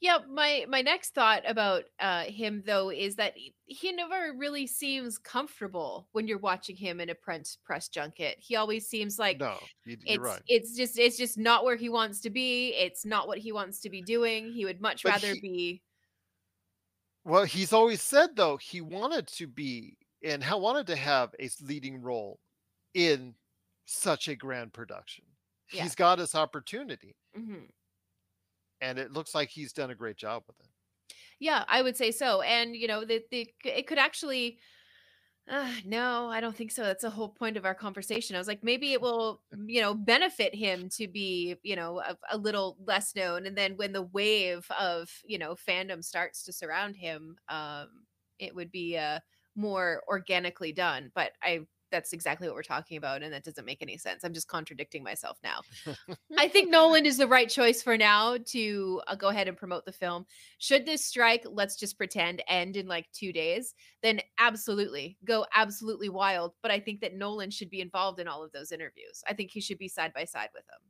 Yeah, my my next thought about uh him though is that he, he never really seems comfortable when you're watching him in a press press junket. He always seems like No, you, you're it's right. it's just it's just not where he wants to be. It's not what he wants to be doing. He would much But rather he, be well, he's always said though he wanted to be and ha- wanted to have a leading role in such a grand production. yeah. He's got his opportunity, mhm. And it looks like he's done a great job with it. Yeah, I would say so. And you know, the, the it could actually Uh, no, I don't think so. That's the whole point of our conversation. I was like, maybe it will, you know, benefit him to be, you know, a, a little less known. And then when the wave of, you know, fandom starts to surround him, um, it would be uh, more organically done. But I, that's exactly what we're talking about. And that doesn't make any sense. I'm just contradicting myself now. I think Nolan is the right choice for now to uh, go ahead and promote the film. Should this strike, let's just pretend, end in like two days, then absolutely go absolutely wild. But I think that Nolan should be involved in all of those interviews. I think he should be side by side with them.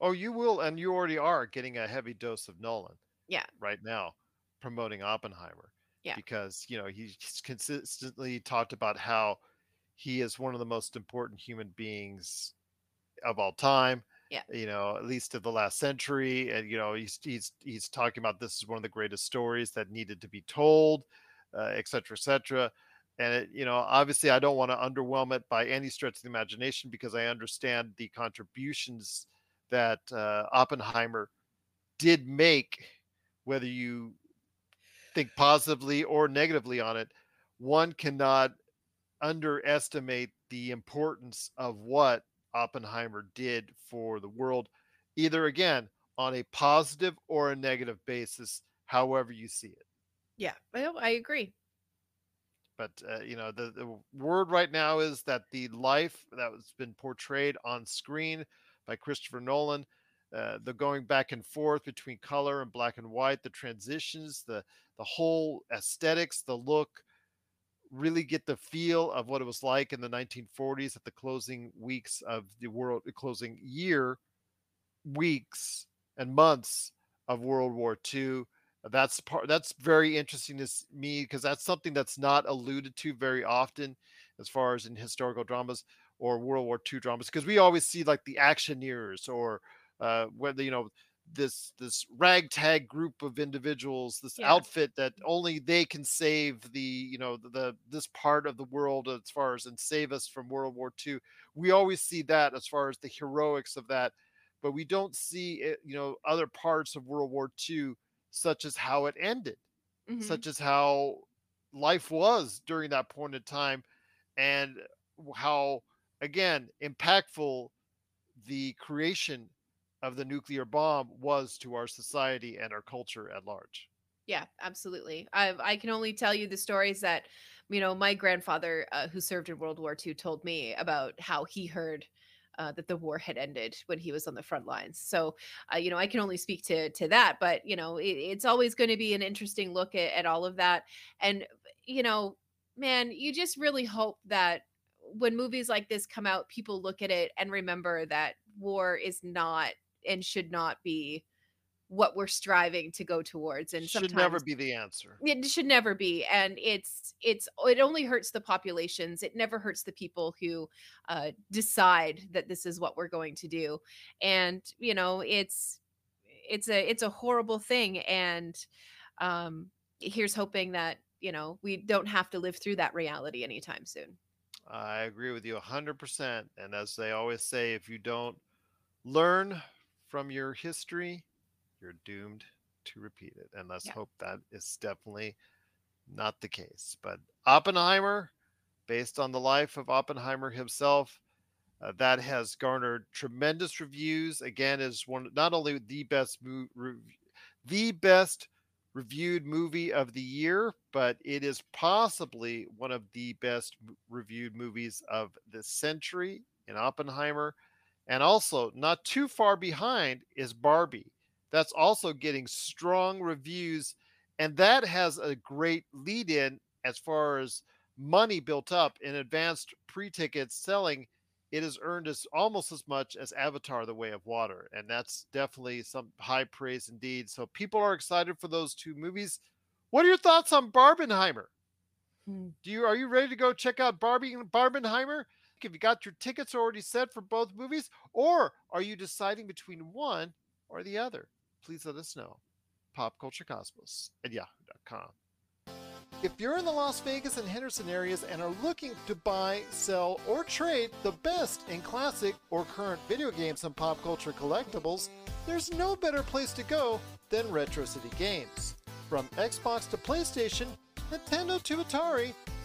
Oh, you will, and you already are getting a heavy dose of Nolan Yeah. right now, promoting Oppenheimer. Yeah. Because you know he's consistently talked about how he is one of the most important human beings of all time. Yeah. You know, at least of the last century, and you know he's he's he's talking about this is one of the greatest stories that needed to be told, uh, et cetera, et cetera. And it, you know, obviously, I don't want to underwhelm it by any stretch of the imagination because I understand the contributions that uh, Oppenheimer did make, whether you think positively or negatively on it, one cannot underestimate the importance of what Oppenheimer did for the world, either again on a positive or a negative basis, however you see it. Yeah, I, I agree. But uh, you know, the, the word right now is that the life that has been portrayed on screen by Christopher Nolan, uh, the going back and forth between color and black and white, the transitions, the the whole aesthetics, the look, really get the feel of what it was like in the 1940s at the closing weeks of the world, the closing year, weeks and months of World War II. That's part. That's very interesting to me because that's something that's not alluded to very often, as far as in historical dramas or World War II dramas, because we always see like the actioneers or uh, whether you know this this ragtag group of individuals this Yeah. outfit that only they can save the you know the, the this part of the world as far as and save us from world war ii we always see that as far as the heroics of that but we don't see it, you know other parts of world war ii such as how it ended Mhm. such as how life was during that point in time and how again impactful the creation of the nuclear bomb was to our society and our culture at large. Yeah, absolutely. I I can only tell you the stories that you know my grandfather, uh, who served in World War II, told me about how he heard uh, that the war had ended when he was on the front lines. So, uh, you know, I can only speak to to that, but you know, it, it's always going to be an interesting look at, at all of that. And you know, man, you just really hope that when movies like this come out, people look at it and remember that war is not and should not be what we're striving to go towards. And Should never be the answer. it should never be and it's it's it only hurts the populations it never hurts the people who uh, decide that this is what we're going to do and you know it's it's a it's a horrible thing and um here's hoping that you know we don't have to live through that reality anytime soon I agree with you 100%. And as they always say, if you don't learn from your history, you're doomed to repeat it. And let's Yeah. hope that is definitely not the case. But Oppenheimer, based on the life of Oppenheimer himself, uh, that has garnered tremendous reviews. Again, is one not only the best mo- rev- the best reviewed movie of the year, but it is possibly one of the best reviewed movies of the century in Oppenheimer. And also, not too far behind is Barbie. That's also getting strong reviews. And that has a great lead in as far as money built up in advanced pre tickets selling. It has earned as almost as much as Avatar: The Way of Water, and that's definitely some high praise indeed. So people are excited for those two movies. What are your thoughts on Barbenheimer? Hmm. Do you are you ready to go check out Barbie Barbenheimer? Have you got your tickets already set for both movies, or are you deciding between one or the other? Please let us know. PopCultureCosmos at yahoo.com. If you're in the Las Vegas and Henderson areas and are looking to buy, sell, or trade the best in classic or current video games and pop culture collectibles, there's no better place to go than Retro City Games. From Xbox to PlayStation, Nintendo to Atari,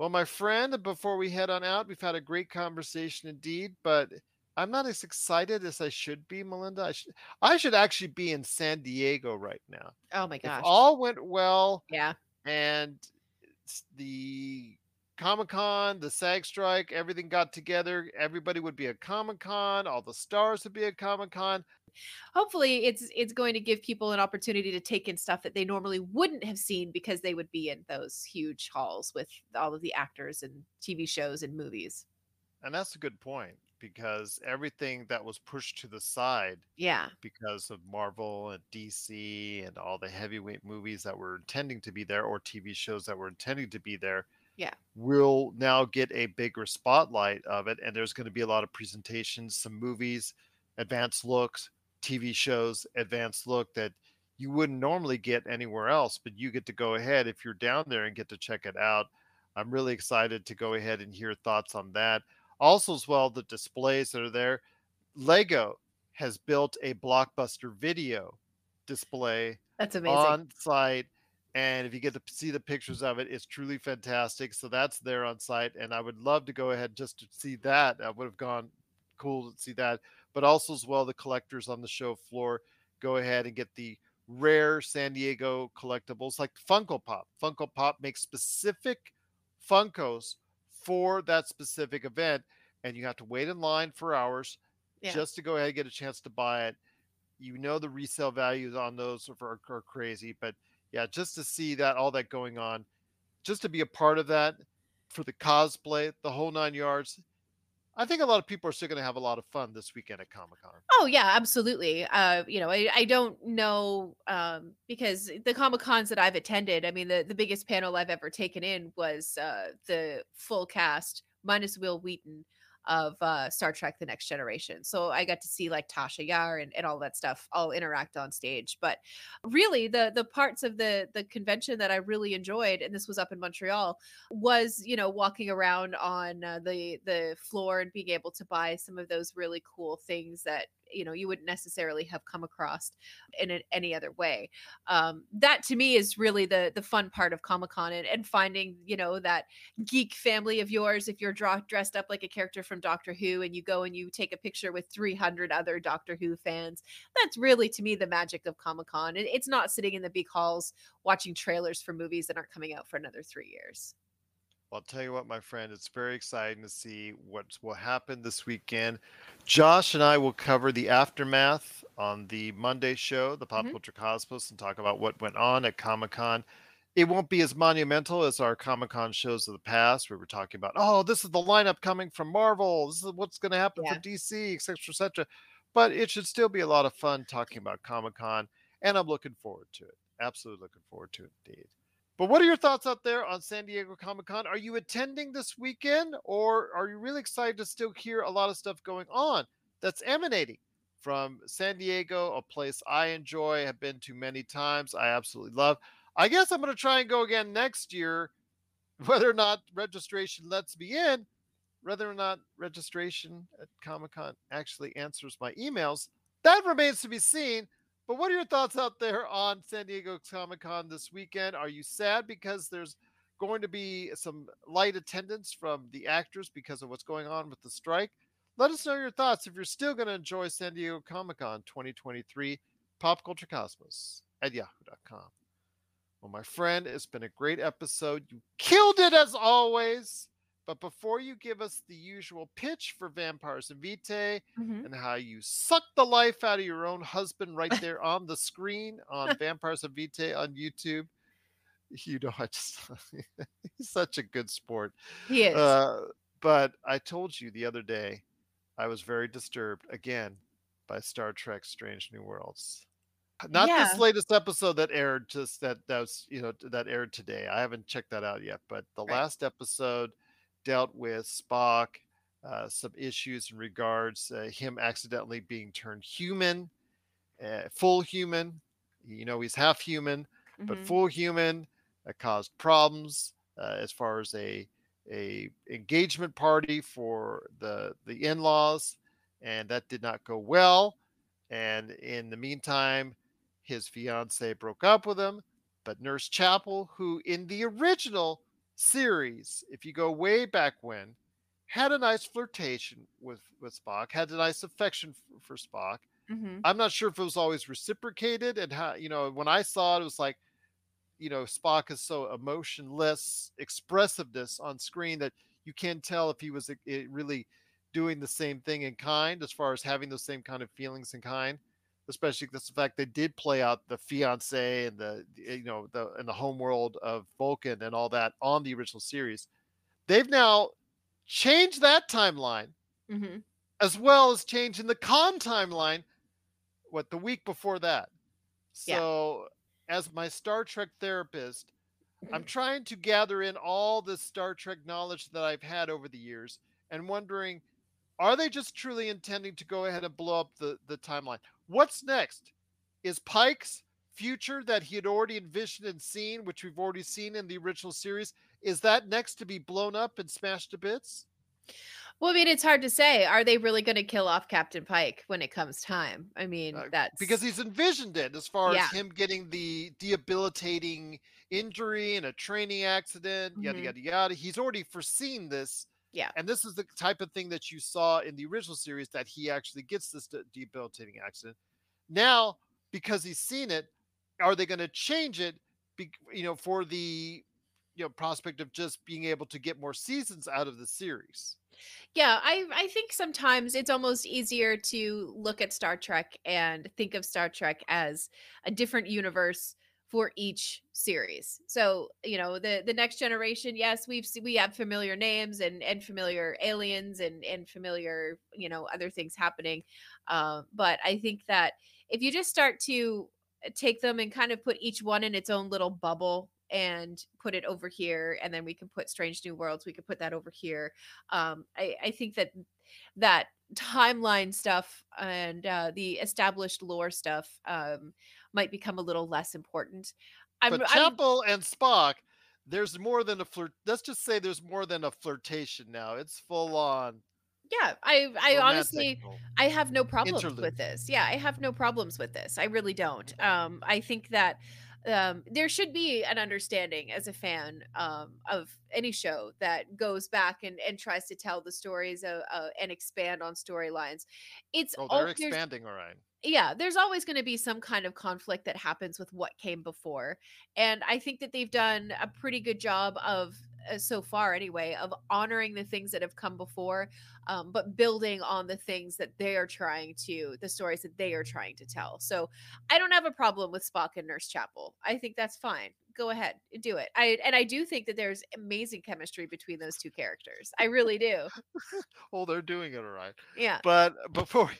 Well, my friend, before we head on out, we've had a great conversation indeed, but I'm not as excited as I should be, Melinda. I should, I should actually be in San Diego right now. oh my gosh. If all went well yeah and the Comic Con, the SAG strike, everything got together, everybody would be at Comic Con, all the stars would be at Comic Con. hopefully it's it's going to give people an opportunity to take in stuff that they normally wouldn't have seen because they would be in those huge halls with all of the actors and TV shows and movies. And that's a good point because everything that was pushed to the side Yeah. because of Marvel and DC and all the heavyweight movies that were intending to be there or TV shows that were intending to be there Yeah. we'll now get a bigger spotlight of it. And there's going to be a lot of presentations, some movies, advanced looks, TV shows, advanced look that you wouldn't normally get anywhere else, but you get to go ahead if you're down there and get to check it out. I'm really excited to go ahead and hear thoughts on that. Also, as well, the displays that are there. Lego has built a blockbuster video display That's amazing. on site. And if you get to see the pictures of it, it's truly fantastic. So that's there on site. And I would love to go ahead just to see that. I would have gone cool to see that. But also, as well, the collectors on the show floor go ahead and get the rare San Diego collectibles like Funko Pop. Funko Pop makes specific Funkos for that specific event. And you have to wait in line for hours Yeah. just to go ahead and get a chance to buy it. You know the resale values on those are, are crazy, but yeah, just to see that all that going on, just to be a part of that for the cosplay, the whole nine yards. I think a lot of people are still going to have a lot of fun this weekend at Comic Con. Oh yeah, absolutely. Uh, you know, I, I don't know um, because the comic cons that I've attended, I mean, the the biggest panel I've ever taken in was uh, the full cast minus Wil Wheaton of uh, Star Trek: The Next Generation. So I got to see like Tasha Yar and, and all that stuff all interact on stage. But really, the the parts of the the convention that I really enjoyed, and this was up in Montreal, was you know walking around on uh, the the floor and being able to buy some of those really cool things that you know you wouldn't necessarily have come across in any other way. Um that to me is really the the fun part of comic-con and, and finding you know that geek family of yours. If you're draw, dressed up like a character from doctor who and you go and you take a picture with 300 other doctor who fans that's really to me the magic of comic-con. And it's not sitting in the big halls watching trailers for movies that aren't coming out for another three years I'll tell you what, my friend, it's very exciting to see what will happen this weekend. Josh and I will cover the aftermath on the Monday show, the Pop Mhm. Culture Cosmos, and talk about what went on at Comic Con. It won't be as monumental as our Comic Con shows of the past, where we're talking about, oh, this is the lineup coming from Marvel. This is what's going to happen Yeah. for DC, et cetera, et cetera. But it should still be a lot of fun talking about Comic Con, and I'm looking forward to it. Absolutely looking forward to it indeed. But what are your thoughts out there on San Diego Comic Con? Are you attending this weekend or are you really excited to still hear a lot of stuff going on that's emanating from San Diego, a place I enjoy, have been to many times, I absolutely love. I guess I'm going to try and go again next year, whether or not registration lets me in, whether or not registration at Comic Con actually answers my emails. That remains to be seen. But what are your thoughts out there on San Diego Comic Con this weekend? Are you sad because there's going to be some light attendance from the actors because of what's going on with the strike? Let us know your thoughts if you're still going to enjoy San Diego Comic Con 2023 Pop Culture Cosmos at yahoo.com. Well, my friend, it's been a great episode. You killed it as always. But before you give us the usual pitch for Vampires and Vitae, and how you suck the life out of your own husband right there on the screen on Vampires of Vitae on YouTube. You know, I just he's such a good sport. he is Uh, but I told you the other day, I was very disturbed again by Star Trek: Strange New Worlds. Not Yeah. this latest episode that aired, just that that was you know that aired today. I haven't checked that out yet, but the Right. last episode dealt with Spock, uh, some issues in regards uh, him accidentally being turned human, uh, full human. You know, he's half human, but Mhm. full human that caused problems uh, as far as a a engagement party for the the in-laws and that did not go well and in the meantime his fiance broke up with him but nurse chapel who in the original series if you go way back when had a nice flirtation with with spock had a nice affection f- for spock Mhm. I'm not sure if it was always reciprocated and how you know when I saw it, it was like you know Spock is so emotionless expressiveness on screen that you can't tell if he was uh, really doing the same thing in kind as far as having those same kind of feelings in kind especially the fact they did play out the fiance and the the, you know the in the home world of Vulcan and all that on the original series they've now changed that timeline Mhm. as well as changing the con timeline what the week before that Yeah. so as my star trek therapist I'm trying to gather in all the Star Trek knowledge that I've had over the years and wondering are they just truly intending to go ahead and blow up the, the timeline? What's next? Is Pike's future that he had already envisioned and seen, which we've already seen in the original series, is that next to be blown up and smashed to bits? Well, I mean, it's hard to say. Are they really going to kill off Captain Pike when it comes time? I mean, Uh, that's because he's envisioned it as far Yeah. as him getting the debilitating injury and a training accident, yada Mhm. yada yada. He's already foreseen this, yeah, and this is the type of thing that you saw in the original series that he actually gets this de- debilitating accident. Now, because he's seen it, are they going to change it? Be, you know, for the you know prospect of just being able to get more seasons out of the series. yeah. I I think sometimes it's almost easier to look at Star Trek and think of Star Trek as a different universe for each series. So you know, the the next generation, yes, we've we have familiar names and and familiar aliens and and familiar you know other things happening, uh, but I think that if you just start to take them and kind of put each one in its own little bubble and put it over here and then we can put strange new worlds we could put that over here um i i think that that timeline stuff and uh the established lore stuff um might become a little less important i'm, but I'm Chapel and Spock, there's more than a flirt. Let's just say there's more than a flirtation now. It's full on. yeah i i honestly. I have no problems Interlude. with this. Yeah, I have no problems with this. I really don't. Um, I think that um, there should be an understanding as a fan um, of any show that goes back and, and tries to tell the stories of, uh, and expand on storylines. It's Oh, they're there's- expanding, all right. Yeah, there's always going to be some kind of conflict that happens with what came before. And I think that they've done a pretty good job of, uh, so far anyway, of honoring the things that have come before, um, but building on the things that they are trying to, the stories that they are trying to tell. So I don't have a problem with Spock and Nurse Chapel. I think that's fine. Go ahead, do it. I and I do think that there's amazing chemistry between those two characters. I really do. well, they're doing it all right. Yeah. But before,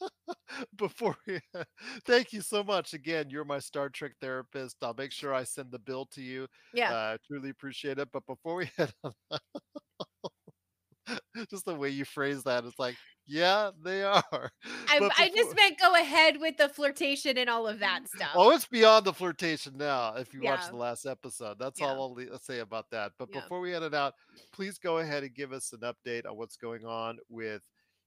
before, thank you so much again. You're my Star Trek therapist. I'll make sure I send the bill to you. Yeah. Uh, I truly appreciate it. But before we head on, just the way you phrase that, it's like, yeah, they are. I, But I just meant go ahead with the flirtation and all of that stuff. Oh, it's beyond the flirtation now. If you watch the last episode, that's Yeah. all I'll say about that. But Yeah. before we head it out, please go ahead and give us an update on what's going on with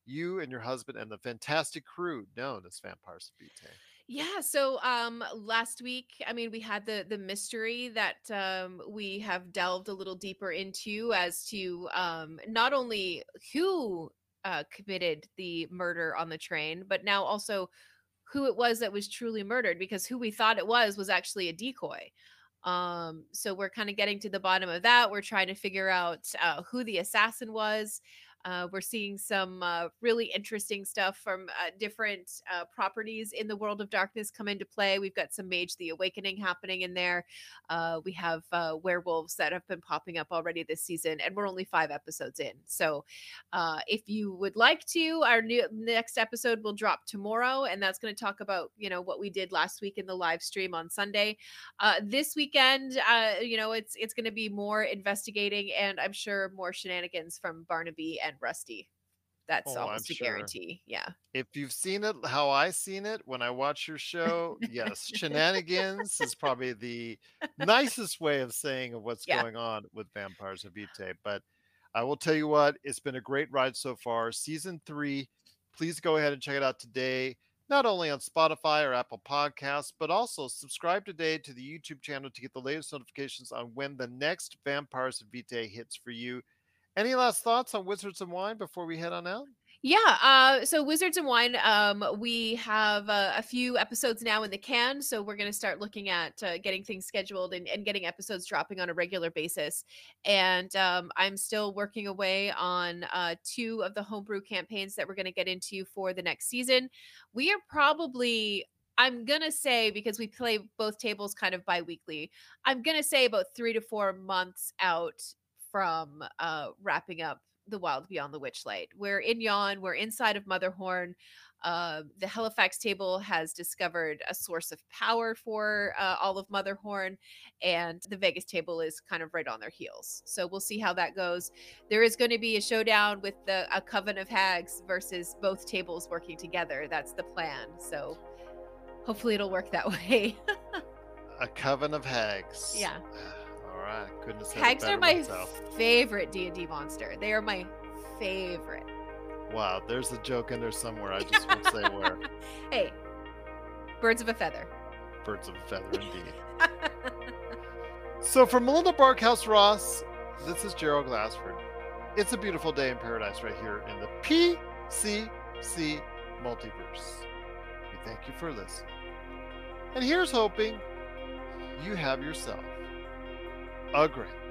you and your husband and the fantastic crew known as Vampires of Vitae. Yeah, so um last week, I mean, we had the the mystery that um we have delved a little deeper into as to um not only who uh committed the murder on the train, but now also who it was that was truly murdered because who we thought it was was actually a decoy. Um so we're kind of getting to the bottom of that. We're trying to figure out uh, who the assassin was. Uh, we're seeing some uh, really interesting stuff from uh, different uh, properties in the world of darkness come into play. We've got some Mage the Awakening happening in there. Uh, we have uh, werewolves that have been popping up already this season, and we're only five episodes in. So, if you would like to, our new next episode will drop tomorrow, and that's going to talk about you know what we did last week in the live stream on Sunday. This weekend, you know, it's it's going to be more investigating, and I'm sure more shenanigans from Barnaby and Rusty. That's Oh, I'm a sure. guarantee. Yeah. If you've seen it how I seen it when I watch your show, yes, shenanigans is probably the nicest way of saying of what's Yeah. going on with Vampires of Vitae. But I will tell you what, it's been a great ride so far. Season three, please go ahead and check it out today, not only on Spotify or Apple Podcasts, but also subscribe today to the YouTube channel to get the latest notifications on when the next Vampires of Vitae hits for you. Any last thoughts on Wizards and Wine before we head on out? Yeah. Uh, so Wizards and Wine, um, we have uh, a few episodes now in the can. So we're going to start looking at uh, getting things scheduled and, and getting episodes dropping on a regular basis. And um, I'm still working away on uh, two of the homebrew campaigns that we're going to get into for the next season. We are probably. I'm gonna say because we play both tables kind of bi-weekly. I'm gonna say about three to four months out from uh, wrapping up the Wild Beyond the Witchlight. We're in Yon. We're inside of Motherhorn. Uh, the Halifax table has discovered a source of power for uh, all of Motherhorn, and the Vegas table is kind of right on their heels. So we'll see how that goes. There is going to be a showdown with the a coven of hags versus both tables working together. That's the plan. So hopefully it'll work that way. A coven of hags. Yeah. Right. Said it hags are my myself. favorite D&D monster. They are my favorite. Wow. There's a joke in there somewhere. I just won't say where. Hey, birds of a feather. Birds of a feather, indeed. So for Melinda Barkhouse Ross, this is Gerald Glassford. It's a beautiful day in paradise right here in the PCC multiverse. We thank you for listening. And here's hoping you have yourself great